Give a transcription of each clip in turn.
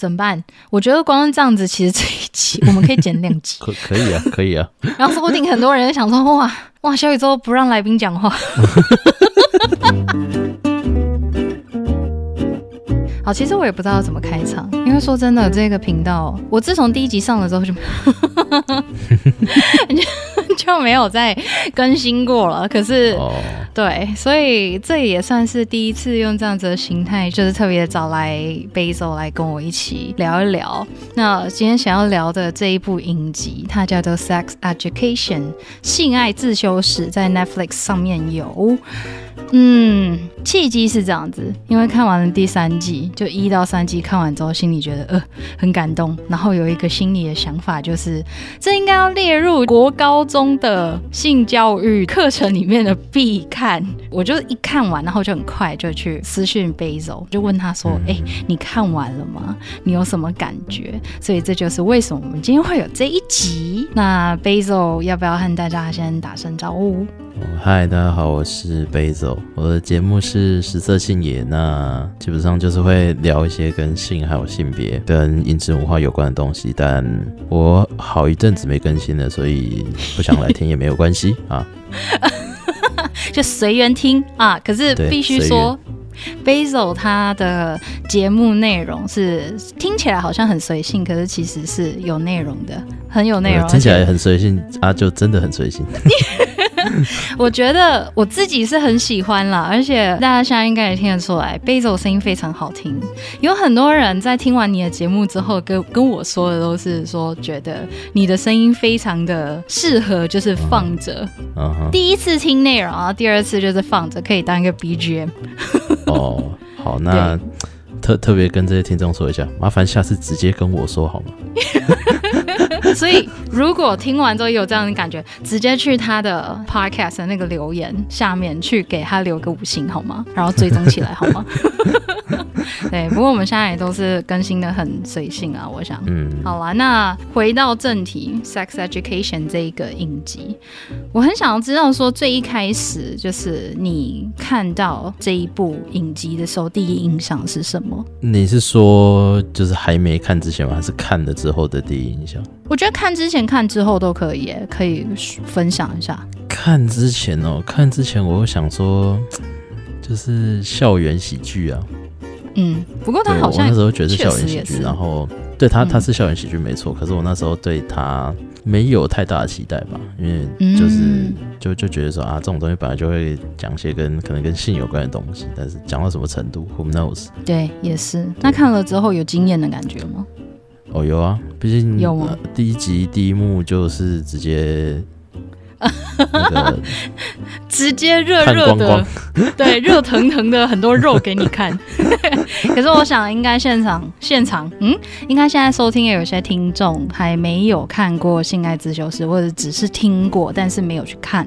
怎么办？我觉得光这样子，其实这一集 我们可以剪两集，可可以啊，可以啊。然后说不定很多人想说，哇哇，小宇宙不让来宾讲话。好，其实我也不知道怎么开场，因为说真的，这个频道我自从第一集上了之后就 就就没有再更新过了。可是，对，所以这也算是第一次用这样子的形态，就是特别找来 Basil 来跟我一起聊一聊。那今天想要聊的这一部影集，它叫做《Sex Education》性爱自修室，在 Netflix 上面有。嗯，契机是这样子，因为看完了第三季，就一到三季看完之后，心里觉得呃很感动，然后有一个心里的想法，就是这应该要列入国高中的性教育课程里面的必看。我就一看完，然后就很快就去私讯 Basil，就问他说：“哎，你看完了吗？你有什么感觉？”所以这就是为什么我们今天会有这一集。那 Basil 要不要和大家先打声招呼？嗨，大家好，我是 Basil。我的节目是食色性也，那基本上就是会聊一些跟性还有性别、跟饮食文化有关的东西。但我好一阵子没更新了，所以不想来听也没有关系 啊，就随缘听啊。可是必须说，Basil 他的节目内容是听起来好像很随性，可是其实是有内容的，很有内容。听起来很随性啊，就真的很随性。我觉得我自己是很喜欢啦，而且大家现在应该也听得出来，贝佐声音非常好听。有很多人在听完你的节目之后，跟跟我说的都是说，觉得你的声音非常的适合，就是放着。第一次听内容啊，第二次就是放着，可以当一个 BGM。哦，好，那特特别跟这些听众说一下，麻烦下次直接跟我说好吗？所以，如果听完之后有这样的感觉，直接去他的 podcast 的那个留言下面去给他留个五星好吗？然后追踪起来好吗？对，不过我们现在也都是更新的很随性啊，我想。嗯，好了，那回到正题，《Sex Education》这一个影集，我很想要知道说，最一开始就是你看到这一部影集的时候，第一印象是什么？你是说就是还没看之前吗？还是看了之后的第一印象？我觉得看之前、看之后都可以，可以分享一下。看之前哦，看之前我想说，就是校园喜剧啊。嗯，不过他好像我那时候觉得是校园喜剧，然后对他他是校园喜剧没错，可是我那时候对他没有太大的期待吧，因为就是就就觉得说啊，这种东西本来就会讲些跟可能跟性有关的东西，但是讲到什么程度，Who knows？对，也是。那看了之后有惊艳的感觉吗？哦，有啊，毕竟有吗？第一集第一幕就是直接。那个直接热热的，对，热腾腾的很多肉给你看。可是我想，应该现场现场，嗯，应该现在收听也有些听众还没有看过《性爱自修室》，或者只是听过，但是没有去看。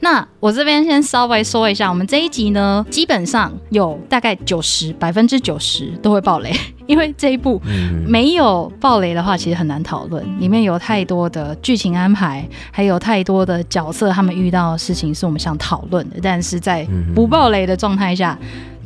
那我这边先稍微说一下，我们这一集呢，基本上有大概九十百分之九十都会爆雷。因为这一部没有暴雷的话，其实很难讨论。里面有太多的剧情安排，还有太多的角色，他们遇到的事情是我们想讨论的。但是在不暴雷的状态下。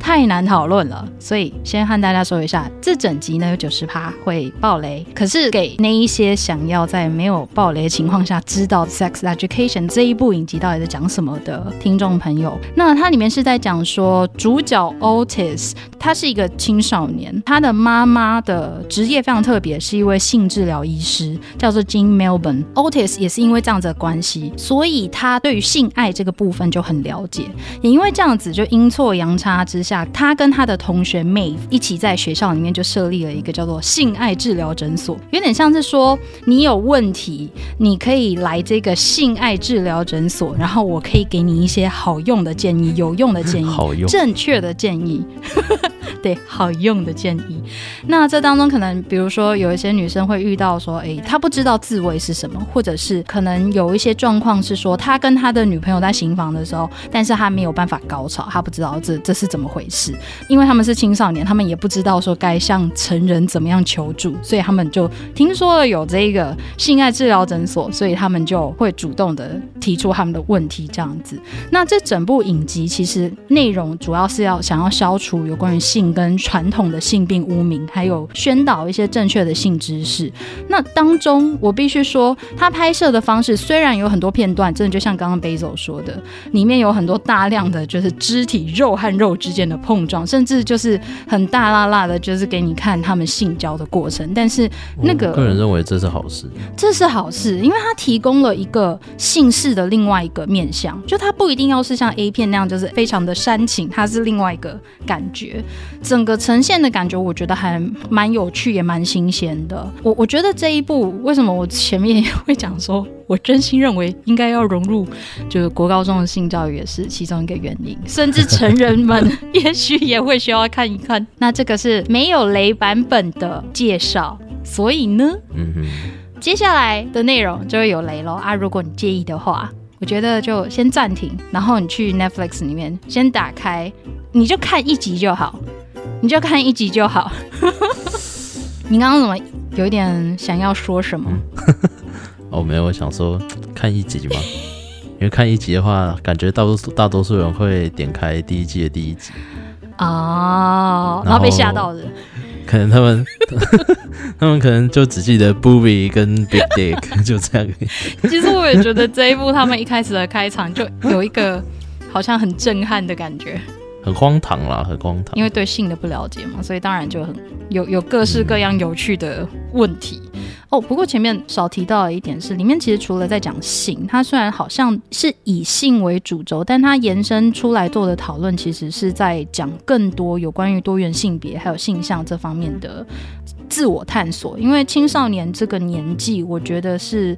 太难讨论了，所以先和大家说一下，这整集呢有九十趴会爆雷，可是给那一些想要在没有爆雷的情况下知道《Sex Education》这一部影集到底在讲什么的听众朋友，那它里面是在讲说主角 Otis，他是一个青少年，他的妈妈的职业非常特别，是一位性治疗医师，叫做 Jean Melbourne。Otis 也是因为这样子的关系，所以他对于性爱这个部分就很了解，也因为这样子就阴错阳差之下。他跟他的同学妹一起在学校里面就设立了一个叫做性爱治疗诊所，有点像是说你有问题，你可以来这个性爱治疗诊所，然后我可以给你一些好用的建议、有用的建议、好用、正确的建议。对，好用的建议。那这当中可能，比如说有一些女生会遇到说，哎，她不知道自慰是什么，或者是可能有一些状况是说，他跟他的女朋友在行房的时候，但是他没有办法高潮，他不知道这这是怎么回。回事，因为他们是青少年，他们也不知道说该向成人怎么样求助，所以他们就听说了有这个性爱治疗诊所，所以他们就会主动的提出他们的问题这样子。那这整部影集其实内容主要是要想要消除有关于性跟传统的性病污名，还有宣导一些正确的性知识。那当中我必须说，他拍摄的方式虽然有很多片段，真的就像刚刚 Basil 说的，里面有很多大量的就是肢体肉和肉之间的碰撞，甚至就是很大辣辣的，就是给你看他们性交的过程。但是那个个人认为这是好事，这是好事，因为它提供了一个性事的另外一个面向，就它不一定要是像 A 片那样，就是非常的煽情，它是另外一个感觉，整个呈现的感觉，我觉得还蛮有趣，也蛮新鲜的。我我觉得这一部为什么我前面也会讲说，我真心认为应该要融入，就是国高中的性教育也是其中一个原因，甚至成人们 也许也会需要看一看。那这个是没有雷版本的介绍，所以呢，嗯哼，接下来的内容就会有雷喽啊！如果你介意的话，我觉得就先暂停，然后你去 Netflix 里面先打开，你就看一集就好，你就看一集就好。你刚刚怎么有一点想要说什么？哦，没有，我想说看一集嘛，因为看一集的话，感觉大多数大多数人会点开第一季的第一集哦，然后被吓到的。可能他们 他们可能就只记得 Booby 跟 Big Dick 就这样。其实我也觉得这一部他们一开始的开场就有一个好像很震撼的感觉。很荒唐啦，很荒唐。因为对性的不了解嘛，所以当然就很有有各式各样有趣的问题哦。不过前面少提到的一点是，里面其实除了在讲性，它虽然好像是以性为主轴，但它延伸出来做的讨论，其实是在讲更多有关于多元性别还有性向这方面的自我探索。因为青少年这个年纪，我觉得是。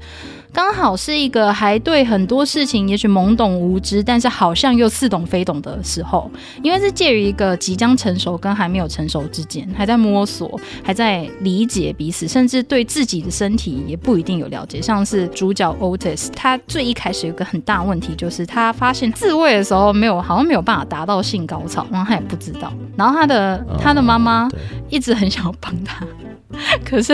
刚好是一个还对很多事情也许懵懂无知，但是好像又似懂非懂的时候，因为是介于一个即将成熟跟还没有成熟之间，还在摸索，还在理解彼此，甚至对自己的身体也不一定有了解。像是主角 Otis，他最一开始有个很大问题，就是他发现自慰的时候没有，好像没有办法达到性高潮，然后他也不知道，然后他的他的妈妈一直很想要帮他。可是，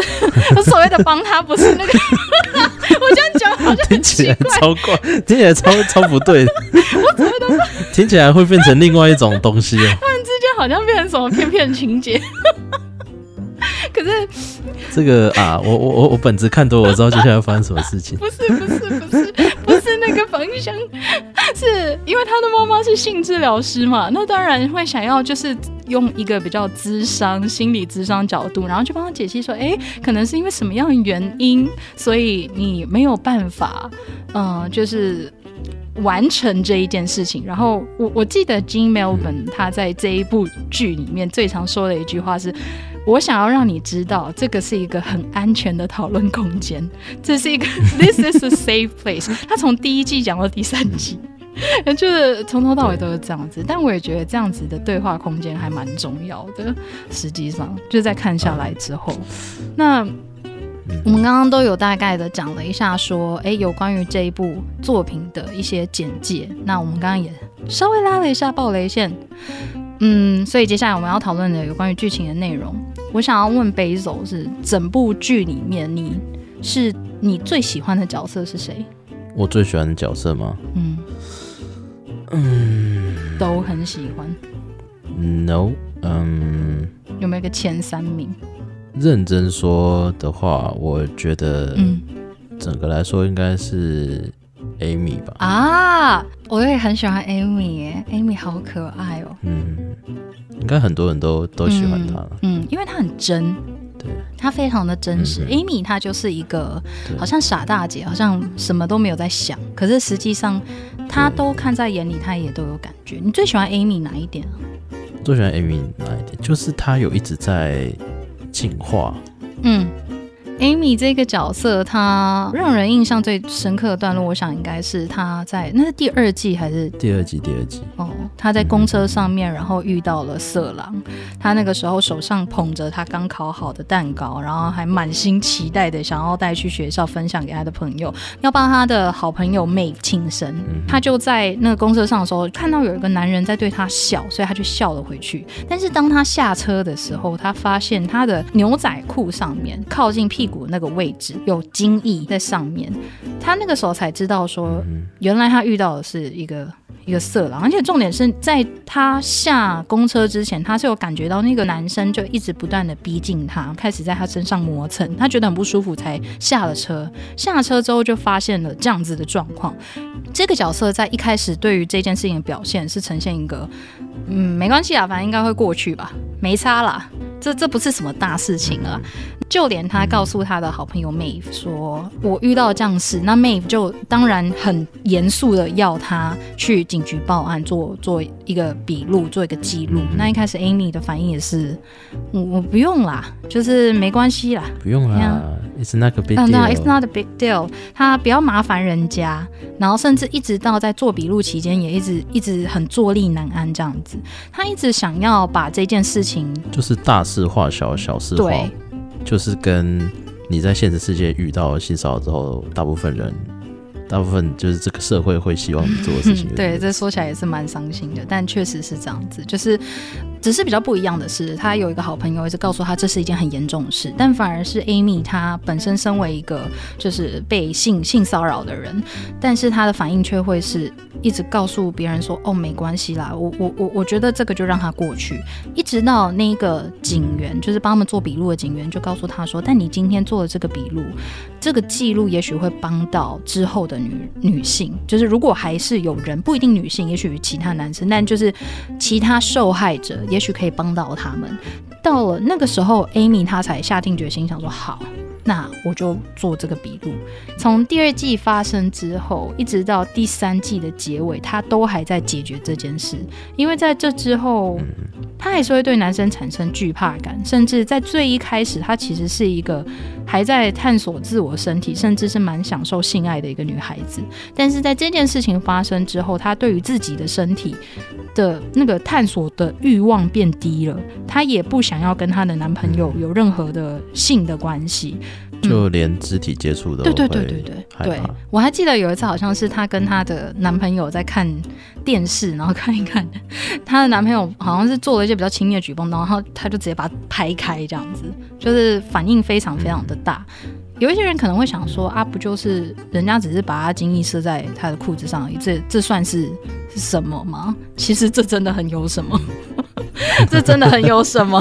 我 所谓的帮他不是那个，我这样讲好像听起来超怪，听起来超超不对。我所谓的听起来会变成另外一种东西哦。突然之间好像变成什么片片情节。可是这个啊，我我我我本子看多，我知道接下来要发生什么事情。不是不是不是不是那个方向，是因为他的妈妈是性治疗师嘛，那当然会想要就是用一个比较智商心理智商角度，然后去帮他解析说，哎，可能是因为什么样的原因，所以你没有办法，嗯，就是完成这一件事情。然后我我记得 Jean Melvin 他在这一部剧里面最常说的一句话是。我想要让你知道，这个是一个很安全的讨论空间，这是一个 This is a safe place。他从第一季讲到第三季，就是从头到尾都是这样子。但我也觉得这样子的对话空间还蛮重要的。实际上，就在看下来之后，那我们刚刚都有大概的讲了一下，说哎，有关于这一部作品的一些简介。那我们刚刚也稍微拉了一下暴雷线。嗯，所以接下来我们要讨论的有关于剧情的内容，我想要问 Basil 是整部剧里面你是你最喜欢的角色是谁？我最喜欢的角色吗？嗯嗯，都很喜欢。No，嗯，有没有个前三名？认真说的话，我觉得，嗯，整个来说应该是。Amy 吧啊，我也很喜欢 Amy 耶，Amy 好可爱哦。嗯，应该很多人都都喜欢他。嗯，因为他很真，对，他非常的真实。Amy 她就是一个好像傻大姐，好像什么都没有在想，可是实际上她都看在眼里，她也都有感觉。你最喜欢 Amy 哪一点啊？最喜欢 Amy 哪一点？就是她有一直在进化。嗯。Amy 这个角色，她让人印象最深刻的段落，我想应该是她在那是第二季还是第二季？第二季哦，她在公车上面，然后遇到了色狼。她那个时候手上捧着她刚烤好的蛋糕，然后还满心期待的想要带去学校分享给她的朋友，要帮她的好朋友妹庆生。她就在那个公车上的时候，看到有一个男人在对她笑，所以她就笑了回去。但是当她下车的时候，她发现她的牛仔裤上面靠近屁股那个位置有精液在上面。他那个时候才知道说，原来他遇到的是一个。一个色狼，而且重点是在他下公车之前，他是有感觉到那个男生就一直不断的逼近他，开始在他身上磨蹭，他觉得很不舒服，才下了车。下车之后就发现了这样子的状况。这个角色在一开始对于这件事情的表现是呈现一个，嗯，没关系啊，反正应该会过去吧，没差啦，这这不是什么大事情啊。就连他告诉他的好朋友 Mave 说：“我遇到这样事。”那 Mave 就当然很严肃的要他去警局报案，做做一个笔录，做一个记录。那一开始 Amy 的反应也是：“我我不用啦，就是没关系啦，不用啦，It's not a big deal。” It's not a big deal。他不要麻烦人家，然后甚至一直到在做笔录期间，也一直一直很坐立难安这样子。他一直想要把这件事情就是大事化小，小事化。就是跟你在现实世界遇到性骚扰之后，大部分人，大部分就是这个社会会希望你做的事情。对，这说起来也是蛮伤心的，但确实是这样子，就是。只是比较不一样的是，他有一个好朋友一直告诉他这是一件很严重的事，但反而是 Amy 她本身身为一个就是被性性骚扰的人，但是她的反应却会是一直告诉别人说哦没关系啦，我我我我觉得这个就让他过去，一直到那个警员就是帮他们做笔录的警员就告诉他说，但你今天做的这个笔录，这个记录也许会帮到之后的女女性，就是如果还是有人不一定女性，也许其他男生，但就是其他受害者。也许可以帮到他们。到了那个时候，Amy 她才下定决心，想说好。那我就做这个笔录。从第二季发生之后，一直到第三季的结尾，他都还在解决这件事。因为在这之后，他还是会对男生产生惧怕感，甚至在最一开始，她其实是一个还在探索自我身体，甚至是蛮享受性爱的一个女孩子。但是在这件事情发生之后，她对于自己的身体的那个探索的欲望变低了，她也不想要跟她的男朋友有任何的性的关系。就连肢体接触都对对对对对对，我还记得有一次好像是她跟她的男朋友在看电视，然后看一看，她的男朋友好像是做了一些比较亲密的举动，然后她就直接把它拍开，这样子就是反应非常非常的大。有一些人可能会想说啊，不就是人家只是把他精液射在他的裤子上而已，这这算是什么吗？其实这真的很有什么。这真的很有什么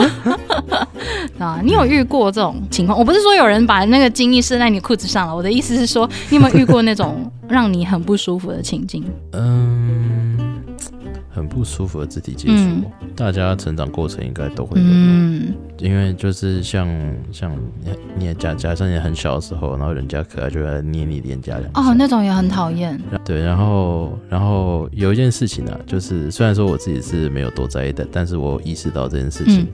啊？你有遇过这种情况？我不是说有人把那个精液射在你裤子上了，我的意思是说，你有没有遇过那种让你很不舒服的情境？嗯。很不舒服的肢体接触，大家成长过程应该都会有。嗯，因为就是像像你你假假设你很小的时候，然后人家可爱就来捏你脸颊哦，那种也很讨厌。对，然后然后有一件事情呢，就是虽然说我自己是没有多在意的，但是我意识到这件事情，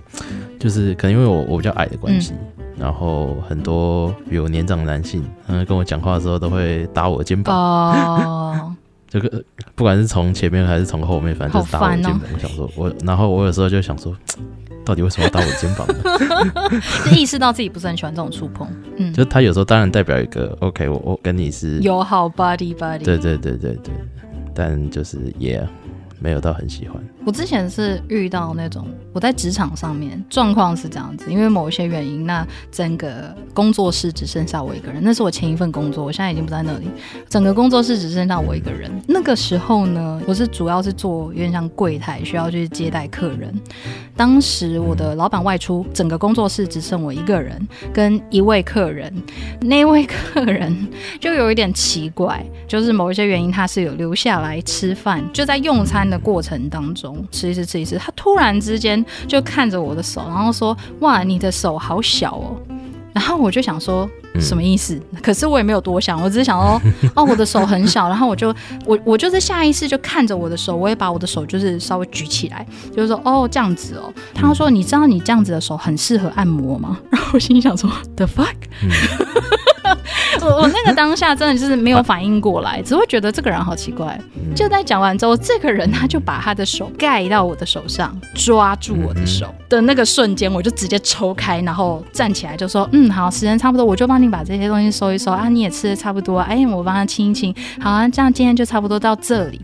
就是可能因为我我比较矮的关系，然后很多比我年长的男性，嗯，跟我讲话的时候都会打我肩膀。哦。这个不管是从前面还是从后面，反正就是打我肩膀。我想说，我然后我有时候就想说，到底为什么要打我肩膀呢？就意识到自己不是很喜欢这种触碰。嗯，就他有时候当然代表一个 OK，我我跟你是友好 body body。对对对对对，但就是也没有到很喜欢。我之前是遇到那种我在职场上面状况是这样子，因为某一些原因，那整个工作室只剩下我一个人。那是我前一份工作，我现在已经不在那里，整个工作室只剩下我一个人。那个时候呢，我是主要是做有点像柜台，需要去接待客人。当时我的老板外出，整个工作室只剩我一个人跟一位客人。那位客人 就有一点奇怪，就是某一些原因，他是有留下来吃饭，就在用餐的过程当中。吃一次，吃一次，他突然之间就看着我的手，然后说：“哇，你的手好小哦。”然后我就想说什么意思？可是我也没有多想，我只是想说：“ 哦，我的手很小。”然后我就我我就是下意识就看着我的手，我也把我的手就是稍微举起来，就是说：“哦，这样子哦。”他说：“你知道你这样子的手很适合按摩吗？”然后我心里想说：“The fuck。” 我我那个当下真的就是没有反应过来，只会觉得这个人好奇怪。就在讲完之后，这个人他就把他的手盖到我的手上，抓住我的手的那个瞬间，我就直接抽开，然后站起来就说：“嗯，好，时间差不多，我就帮你把这些东西收一收啊，你也吃的差不多，哎，我帮他清一清，好啊，这样今天就差不多到这里。”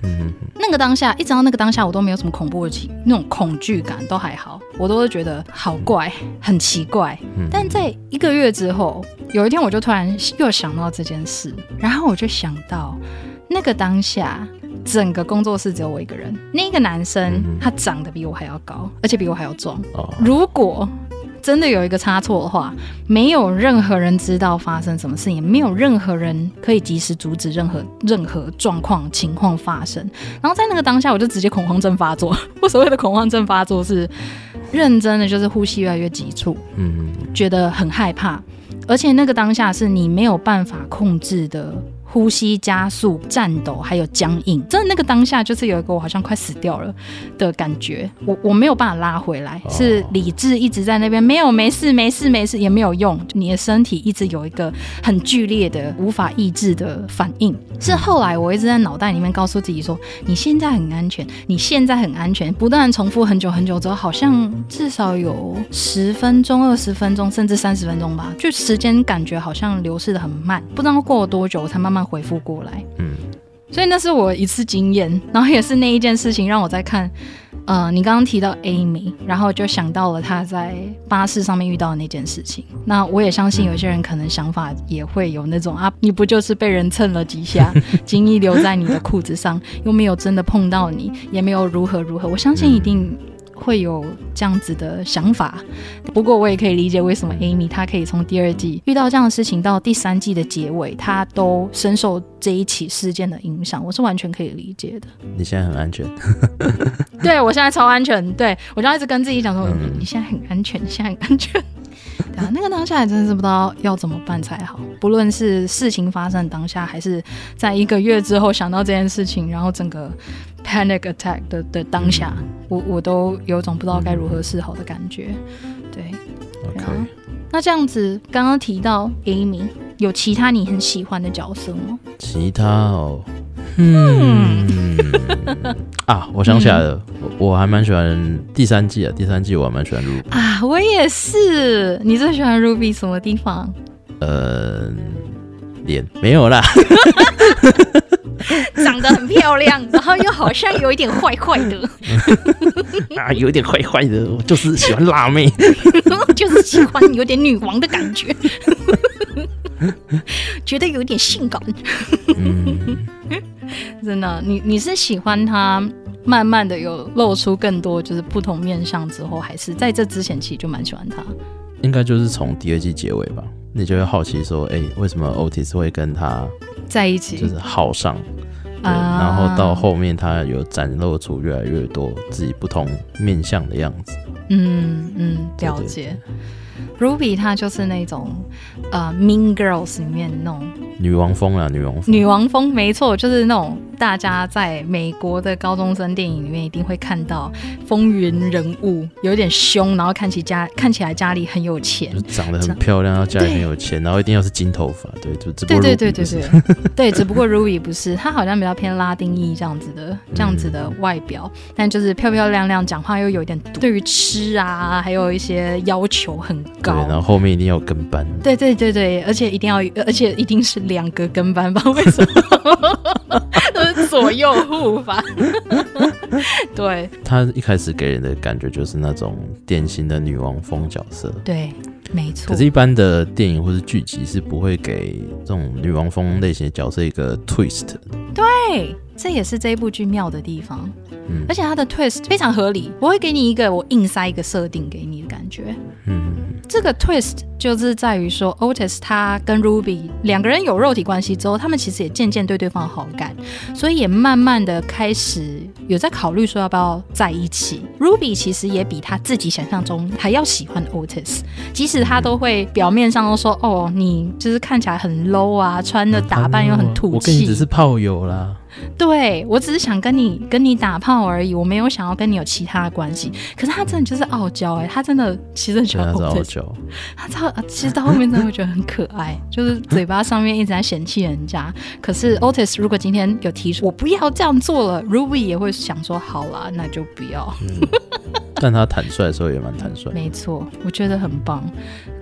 那个当下，一直到那个当下，我都没有什么恐怖的情，那种恐惧感都还好，我都会觉得好怪，很奇怪。但在一个月之后，有一天我就突然又想到这件事，然后我就想到那个当下，整个工作室只有我一个人，那个男生他长得比我还要高，而且比我还要壮。如果真的有一个差错的话，没有任何人知道发生什么事，也没有任何人可以及时阻止任何任何状况情况发生。然后在那个当下，我就直接恐慌症发作。我所谓的恐慌症发作是认真的，就是呼吸越来越急促，嗯，觉得很害怕，而且那个当下是你没有办法控制的。呼吸加速、颤抖，还有僵硬，真的那个当下就是有一个我好像快死掉了的感觉，我我没有办法拉回来，是理智一直在那边，没有没事没事没事也没有用，你的身体一直有一个很剧烈的无法抑制的反应。是后来我一直在脑袋里面告诉自己说，你现在很安全，你现在很安全，不断重复很久很久之后，好像至少有十分钟、二十分钟，甚至三十分钟吧，就时间感觉好像流逝的很慢，不知道过了多久我才慢慢。回复过来，嗯，所以那是我一次经验，然后也是那一件事情让我在看，呃，你刚刚提到 Amy，然后就想到了他在巴士上面遇到的那件事情。那我也相信有些人可能想法也会有那种啊，你不就是被人蹭了几下，精液留在你的裤子上，又没有真的碰到你，也没有如何如何，我相信一定。会有这样子的想法，不过我也可以理解为什么 Amy 她可以从第二季遇到这样的事情到第三季的结尾，她都深受这一起事件的影响，我是完全可以理解的。你现在很安全，对我现在超安全，对我就一直跟自己讲说，你现在很安全，你现在很安全。对啊，那个当下也真的是不知道要怎么办才好。不论是事情发生当下，还是在一个月之后想到这件事情，然后整个 panic attack 的的当下，我我都有种不知道该如何是好的感觉。对，OK。那这样子，刚刚提到 Amy，有其他你很喜欢的角色吗？其他哦。嗯啊，我想起来了，我还蛮喜欢第三季啊，第三季我还蛮喜欢 Ruby 啊，我也是。你最喜欢 Ruby 什么地方？呃，脸。没有啦，长得很漂亮，然后又好像有一点坏坏的。啊，有一点坏坏的，我就是喜欢辣妹，就是喜欢有点女王的感觉。觉得有点性感，真的，你你是喜欢她慢慢的有露出更多就是不同面相之后，还是在这之前其实就蛮喜欢他？应该就是从第二季结尾吧，你就会好奇说，哎，为什么 Otis 会跟他在一起，就是好上，对然后到后面他有展露出越来越多自己不同面相的样子。嗯嗯，了解。Ruby 她就是那种，呃，Mean Girls 里面那种。女王风啊，女王风，女王风，没错，就是那种。大家在美国的高中生电影里面一定会看到风云人物，有点凶，然后看起家看起来家里很有钱，长得很漂亮，然后家里很有钱，然后一定要是金头发，对，就对对对对对。对，只不过 Ruby 不是，她好像比较偏拉丁裔这样子的这样子的外表，但就是漂漂亮亮，讲话又有点对于吃啊，还有一些要求很高，然后后面一定要跟班，对对对对，而且一定要，而且一定是两个跟班吧？为什么？左右护法，对他一开始给人的感觉就是那种典型的女王风角色，对，没错。可是，一般的电影或是剧集是不会给这种女王风类型的角色一个 twist。对，这也是这一部剧妙的地方。嗯，而且它的 twist 非常合理，我会给你一个我硬塞一个设定给你的感觉。嗯，这个 twist 就是在于说，Otis 他跟 Ruby 两个人有肉体关系之后，他们其实也渐渐对对方好感，所以也慢慢的开始有在考虑说要不要在一起。Ruby 其实也比他自己想象中还要喜欢 Otis，即使他都会表面上都说哦，你就是看起来很 low 啊，穿的打扮又很土气，我跟你只是炮友啦。对我只是想跟你跟你打炮而已，我没有想要跟你有其他的关系。可是他真的就是傲娇哎，他真的其实很喜欢傲娇，他到其实到后面真的会觉得很可爱，就是嘴巴上面一直在嫌弃人家。可是 Otis 如果今天有提出我不要这样做了，Ruby 也会想说好啦，那就不要。但他坦率的时候也蛮坦率，没错，我觉得很棒。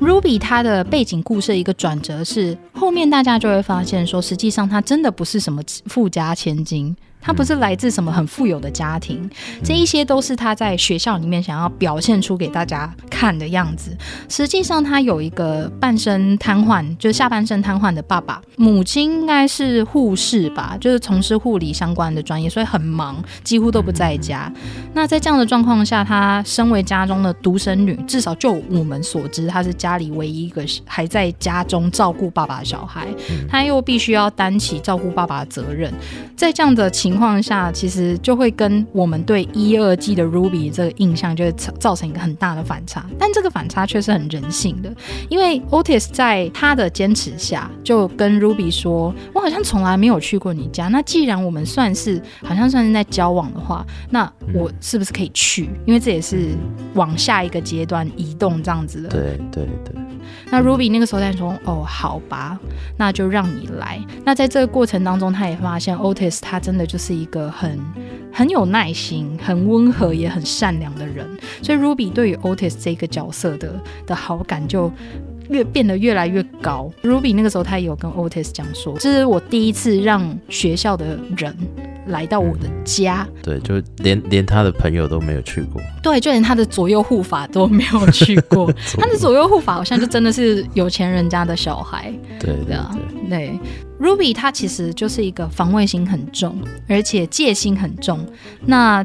Ruby 他的背景故事一个转折是，后面大家就会发现说，实际上他真的不是什么富家千金。他不是来自什么很富有的家庭，这一些都是他在学校里面想要表现出给大家看的样子。实际上，他有一个半身瘫痪，就是下半身瘫痪的爸爸，母亲应该是护士吧，就是从事护理相关的专业，所以很忙，几乎都不在家。那在这样的状况下，他身为家中的独生女，至少就我们所知，她是家里唯一一个还在家中照顾爸爸的小孩，他又必须要担起照顾爸爸的责任，在这样的情。情况下，其实就会跟我们对一二季的 Ruby 这个印象就会造成一个很大的反差，但这个反差却是很人性的，因为 Otis 在他的坚持下，就跟 Ruby 说：“我好像从来没有去过你家，那既然我们算是好像算是在交往的话，那我是不是可以去？因为这也是往下一个阶段移动这样子的。”对对对。那 Ruby 那个时候在说：“哦，好吧，那就让你来。”那在这个过程当中，他也发现 Otis 他真的就是一个很很有耐心、很温和也很善良的人，所以 Ruby 对于 Otis 这个角色的的好感就越变得越来越高。Ruby 那个时候他也有跟 Otis 讲说：“这是我第一次让学校的人。”来到我的家，对，就连连他的朋友都没有去过，对，就连他的左右护法都没有去过。他的左右护法好像就真的是有钱人家的小孩，对对对。Ruby 他其实就是一个防卫心很重，而且戒心很重。那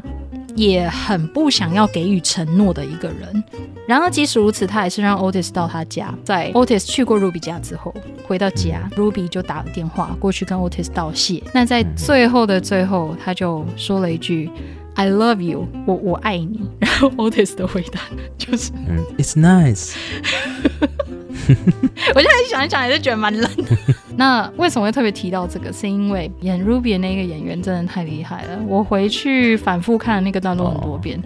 也很不想要给予承诺的一个人。然而，即使如此，他还是让 Otis 到他家。在 Otis 去过 Ruby 家之后，回到家，Ruby 就打了电话过去跟 Otis 道谢。那在最后的最后，他就说了一句 “I love you”，我我爱你。然后 Otis 的回答就是嗯，“It's nice”。我现在想一想，还是觉得蛮冷的。那为什么会特别提到这个？是因为演 Ruby 的那个演员真的太厉害了。我回去反复看了那个段落很多遍，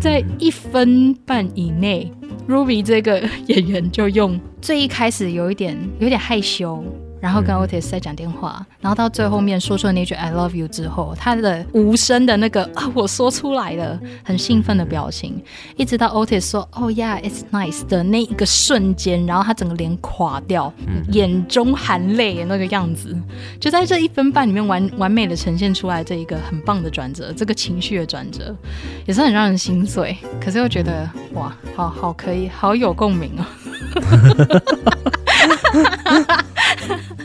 在一分半以内，Ruby 这个演员就用最一开始有一点有点害羞。然后跟 Otis 在讲电话，然后到最后面说出那句 I love you 之后，他的无声的那个啊，我说出来了，很兴奋的表情，一直到 Otis 说 "Oh yeah it's nice 的那一个瞬间，然后他整个脸垮掉，眼中含泪的那个样子，就在这一分半里面完完美的呈现出来这一个很棒的转折，这个情绪的转折也是很让人心碎，可是又觉得哇，好好可以，好有共鸣哦。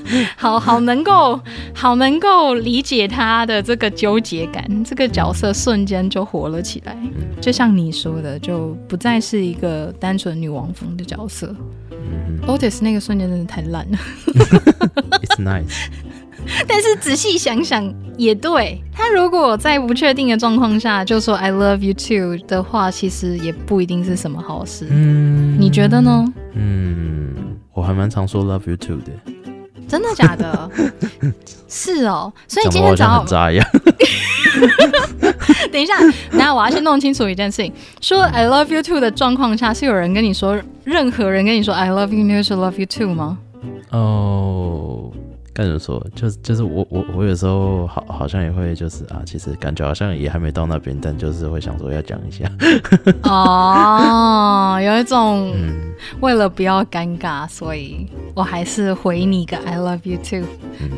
好好能够好能够理解他的这个纠结感，这个角色瞬间就活了起来。就像你说的，就不再是一个单纯女王风的角色。Otis 那个瞬间真的太烂了。It's nice。但是仔细想想也对，他如果在不确定的状况下就说 I love you too 的话，其实也不一定是什么好事。嗯，你觉得呢？嗯，我还蛮常说 love you too 的。真的假的？是哦，所以今天早上渣一样。等一下，等下我要先弄清楚一件事情：说 I love you too 的状况下，是有人跟你说，任何人跟你说 I love you，new” 是 love you too 吗？哦。该怎么说？就是就是我我我有时候好好像也会就是啊，其实感觉好像也还没到那边，但就是会想说要讲一下。哦，有一种为了不要尴尬，所以我还是回你个 I love you too。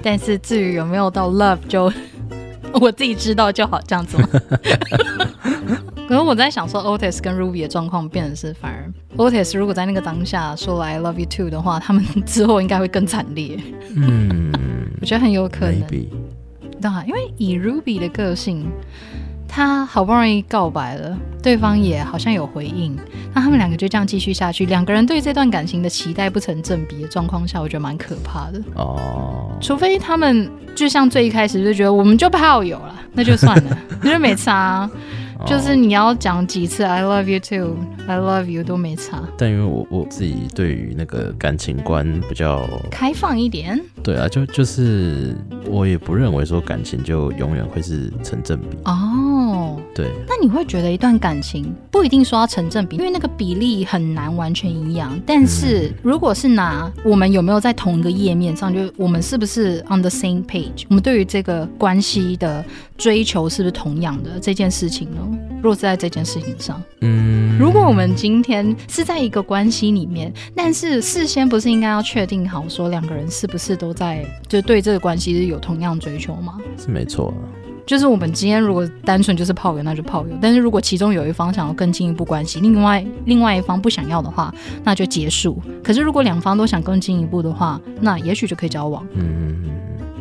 但是至于有没有到 love，就 我自己知道就好，这样子。可是我在想说，Otis 跟 Ruby 的状况变的是，反而 Otis 如果在那个当下说了 I love you too 的话，他们之后应该会更惨烈。嗯，我觉得很有可能。对因为以 Ruby 的个性，他好不容易告白了，对方也好像有回应，那他们两个就这样继续下去，两个人对这段感情的期待不成正比的状况下，我觉得蛮可怕的。哦，除非他们就像最一开始就觉得我们就炮友了，那就算了，因 为每次啊。就是你要讲几次 I love you too, I love you 都没差。但因为我我自己对于那个感情观比较开放一点，对啊，就就是我也不认为说感情就永远会是成正比哦。对，那你会觉得一段感情不一定说要成正比，因为那个比例很难完全一样。但是如果是拿我们有没有在同一个页面上，就是我们是不是 on the same page，我们对于这个关系的追求是不是同样的这件事情呢？若是在这件事情上，嗯，如果我们今天是在一个关系里面，但是事先不是应该要确定好说两个人是不是都在就对这个关系是有同样追求吗？是没错。就是我们今天如果单纯就是炮友，那就炮友；但是如果其中有一方想要更进一步关系，另外另外一方不想要的话，那就结束。可是如果两方都想更进一步的话，那也许就可以交往。嗯嗯嗯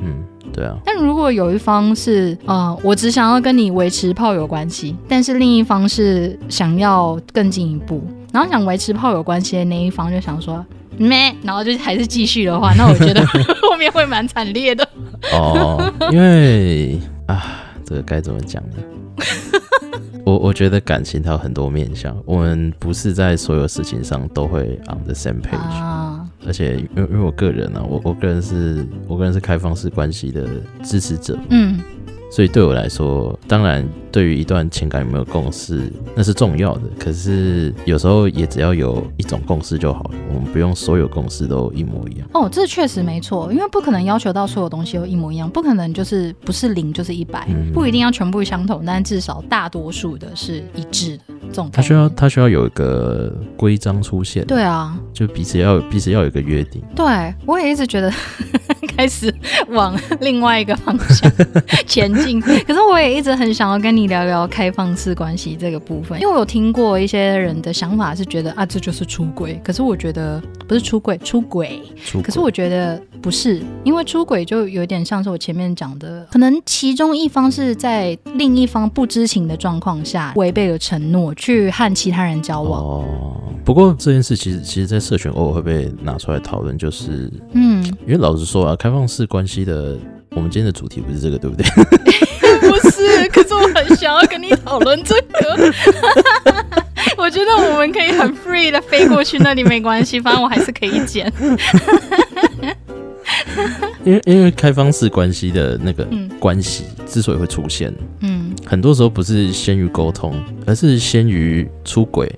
嗯，对啊。但如果有一方是呃，我只想要跟你维持炮友关系，但是另一方是想要更进一步，然后想维持炮友关系的那一方就想说咩，然后就还是继续的话，那我觉得后面会蛮惨烈的。哦，因为。啊，这个该怎么讲呢？我我觉得感情它有很多面向，我们不是在所有事情上都会 on the same page。而且，因为因为我个人呢，我我个人是我个人是开放式关系的支持者。嗯。所以对我来说，当然，对于一段情感有没有共识，那是重要的。可是有时候也只要有一种共识就好了，我们不用所有共识都一模一样。哦，这确实没错，因为不可能要求到所有东西都一模一样，不可能就是不是零就是一百，不一定要全部相同，但至少大多数的是一致的。这种他需要他需要有一个规章出现。对啊，就彼此要彼此要有一个约定。对，我也一直觉得开始往另外一个方向前进。可是我也一直很想要跟你聊聊开放式关系这个部分，因为我有听过一些人的想法是觉得啊这就是出轨，可是我觉得不是出轨，出轨。可是我觉得不是，因为出轨就有点像是我前面讲的，可能其中一方是在另一方不知情的状况下违背了承诺，去和其他人交往。哦，不过这件事其实其实，在社群偶尔会被拿出来讨论，就是嗯，因为老实说啊，开放式关系的。我们今天的主题不是这个，对不对？不是，可是我很想要跟你讨论这个。我觉得我们可以很 free 的飞过去那里，没关系，反正我还是可以剪。因为因为开放式关系的那个关系之所以会出现，嗯，很多时候不是先于沟通，而是先于出轨。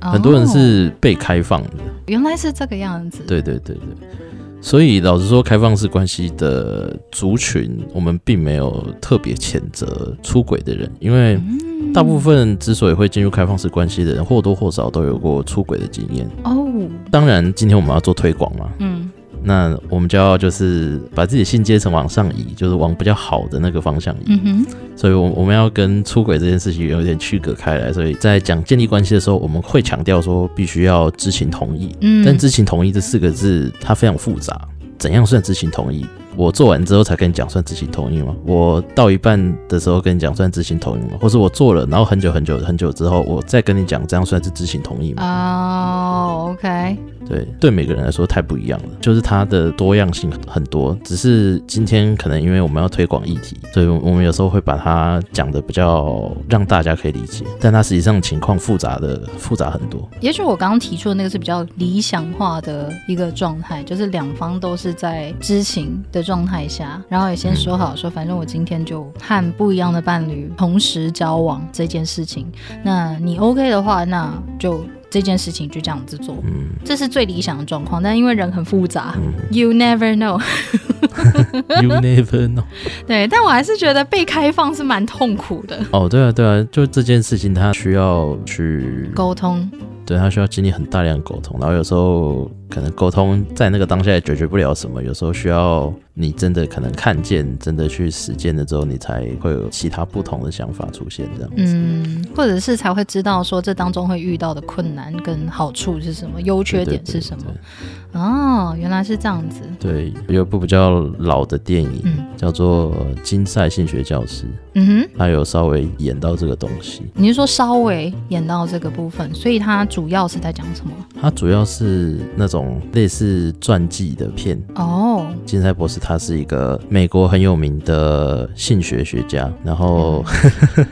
很多人是被开放的，原来是这个样子。对对对对。所以，老实说，开放式关系的族群，我们并没有特别谴责出轨的人，因为大部分之所以会进入开放式关系的人，或多或少都有过出轨的经验。哦，当然，今天我们要做推广嘛。嗯。那我们就要就是把自己性阶层往上移，就是往比较好的那个方向移。嗯哼。所以，我我们要跟出轨这件事情有点区隔开来。所以在讲建立关系的时候，我们会强调说必须要知情同意。嗯。但知情同意这四个字，它非常复杂。怎样算知情同意？我做完之后才跟你讲算知情同意吗？我到一半的时候跟你讲算知情同意吗？或是我做了，然后很久很久很久之后，我再跟你讲，这样算是知情同意吗？哦，OK。对，对每个人来说太不一样了，就是它的多样性很多。只是今天可能因为我们要推广议题，所以我们有时候会把它讲的比较让大家可以理解，但它实际上情况复杂的复杂很多。也许我刚刚提出的那个是比较理想化的一个状态，就是两方都是在知情的状态下，然后也先说好说，反正我今天就和不一样的伴侣同时交往这件事情，那你 OK 的话，那就。这件事情就这样子做，嗯，这是最理想的状况。但因为人很复杂，You never know，You never know。对，但我还是觉得被开放是蛮痛苦的。哦，对啊，对啊，就这件事情，他需要去沟通。对他需要经历很大量沟通，然后有时候可能沟通在那个当下也解决不了什么，有时候需要你真的可能看见，真的去实践了之后，你才会有其他不同的想法出现，这样子。嗯，或者是才会知道说这当中会遇到的困难跟好处是什么，优缺点是什么。哦，原来是这样子。对，有一部比较老的电影叫做《金赛性学教师》，嗯哼，他有稍微演到这个东西。你是说稍微演到这个部分，所以它主要是在讲什么？它主要是那种类似传记的片。哦，金赛博士他是一个美国很有名的性学学家，然后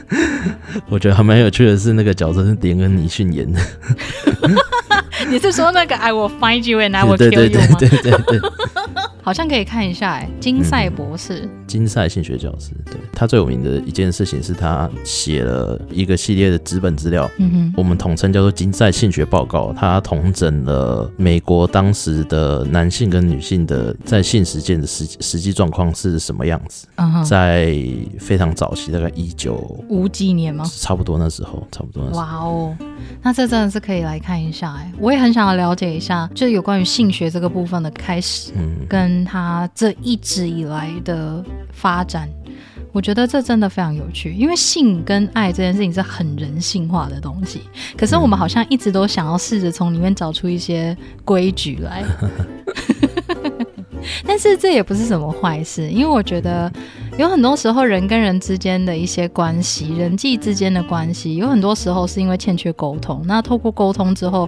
我觉得还蛮有趣的是，那个角色是迪恩尼逊演的。你是说那个 I will find you and I will 对 kill you 吗？对对对对，好像可以看一下，哎，金赛博士，金赛性学教师，对他最有名的一件事情是他写了一个系列的纸本资料，嗯哼，我们统称叫做金赛性学报告，他统整了美国当时的男性跟女性的在性实践的实实际状况是什么样子，嗯哼，在非常早期，大概一九五几年吗？差不多那时候，差不多那时候。哇哦，那这真的是可以来看一下哎，我也很想要了解一下，就有关于性学这个部分的开始，嗯，跟他这一直以来的发展。我觉得这真的非常有趣，因为性跟爱这件事情是很人性化的东西，可是我们好像一直都想要试着从里面找出一些规矩来。但是这也不是什么坏事，因为我觉得有很多时候人跟人之间的一些关系，人际之间的关系，有很多时候是因为欠缺沟通。那透过沟通之后，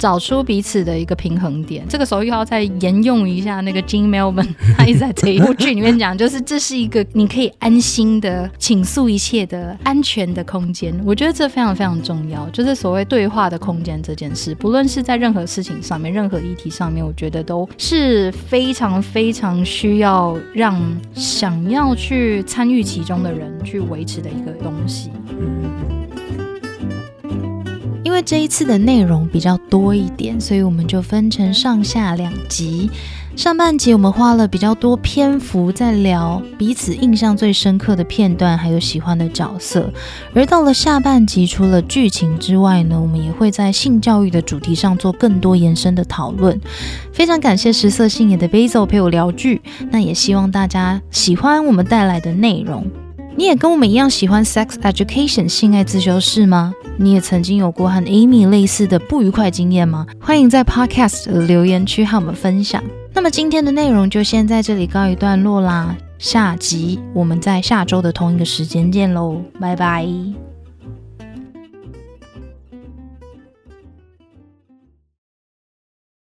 找出彼此的一个平衡点。这个时候又要再沿用一下那个 Jim Melvin，他一直在这一部剧里面讲，就是这是一个你可以安心的倾诉一切的安全的空间。我觉得这非常非常重要，就是所谓对话的空间这件事，不论是在任何事情上面、任何议题上面，我觉得都是非常非常需要让想要去参与其中的人去维持的一个东西。因为这一次的内容比较多一点，所以我们就分成上下两集。上半集我们花了比较多篇幅在聊彼此印象最深刻的片段，还有喜欢的角色。而到了下半集，除了剧情之外呢，我们也会在性教育的主题上做更多延伸的讨论。非常感谢食色性也的 Basil 陪我聊剧，那也希望大家喜欢我们带来的内容。你也跟我们一样喜欢 sex education 性爱自修室吗？你也曾经有过和 Amy 类似的不愉快经验吗？欢迎在 podcast 的留言区和我们分享。那么今天的内容就先在这里告一段落啦，下集我们在下周的同一个时间见喽，拜拜。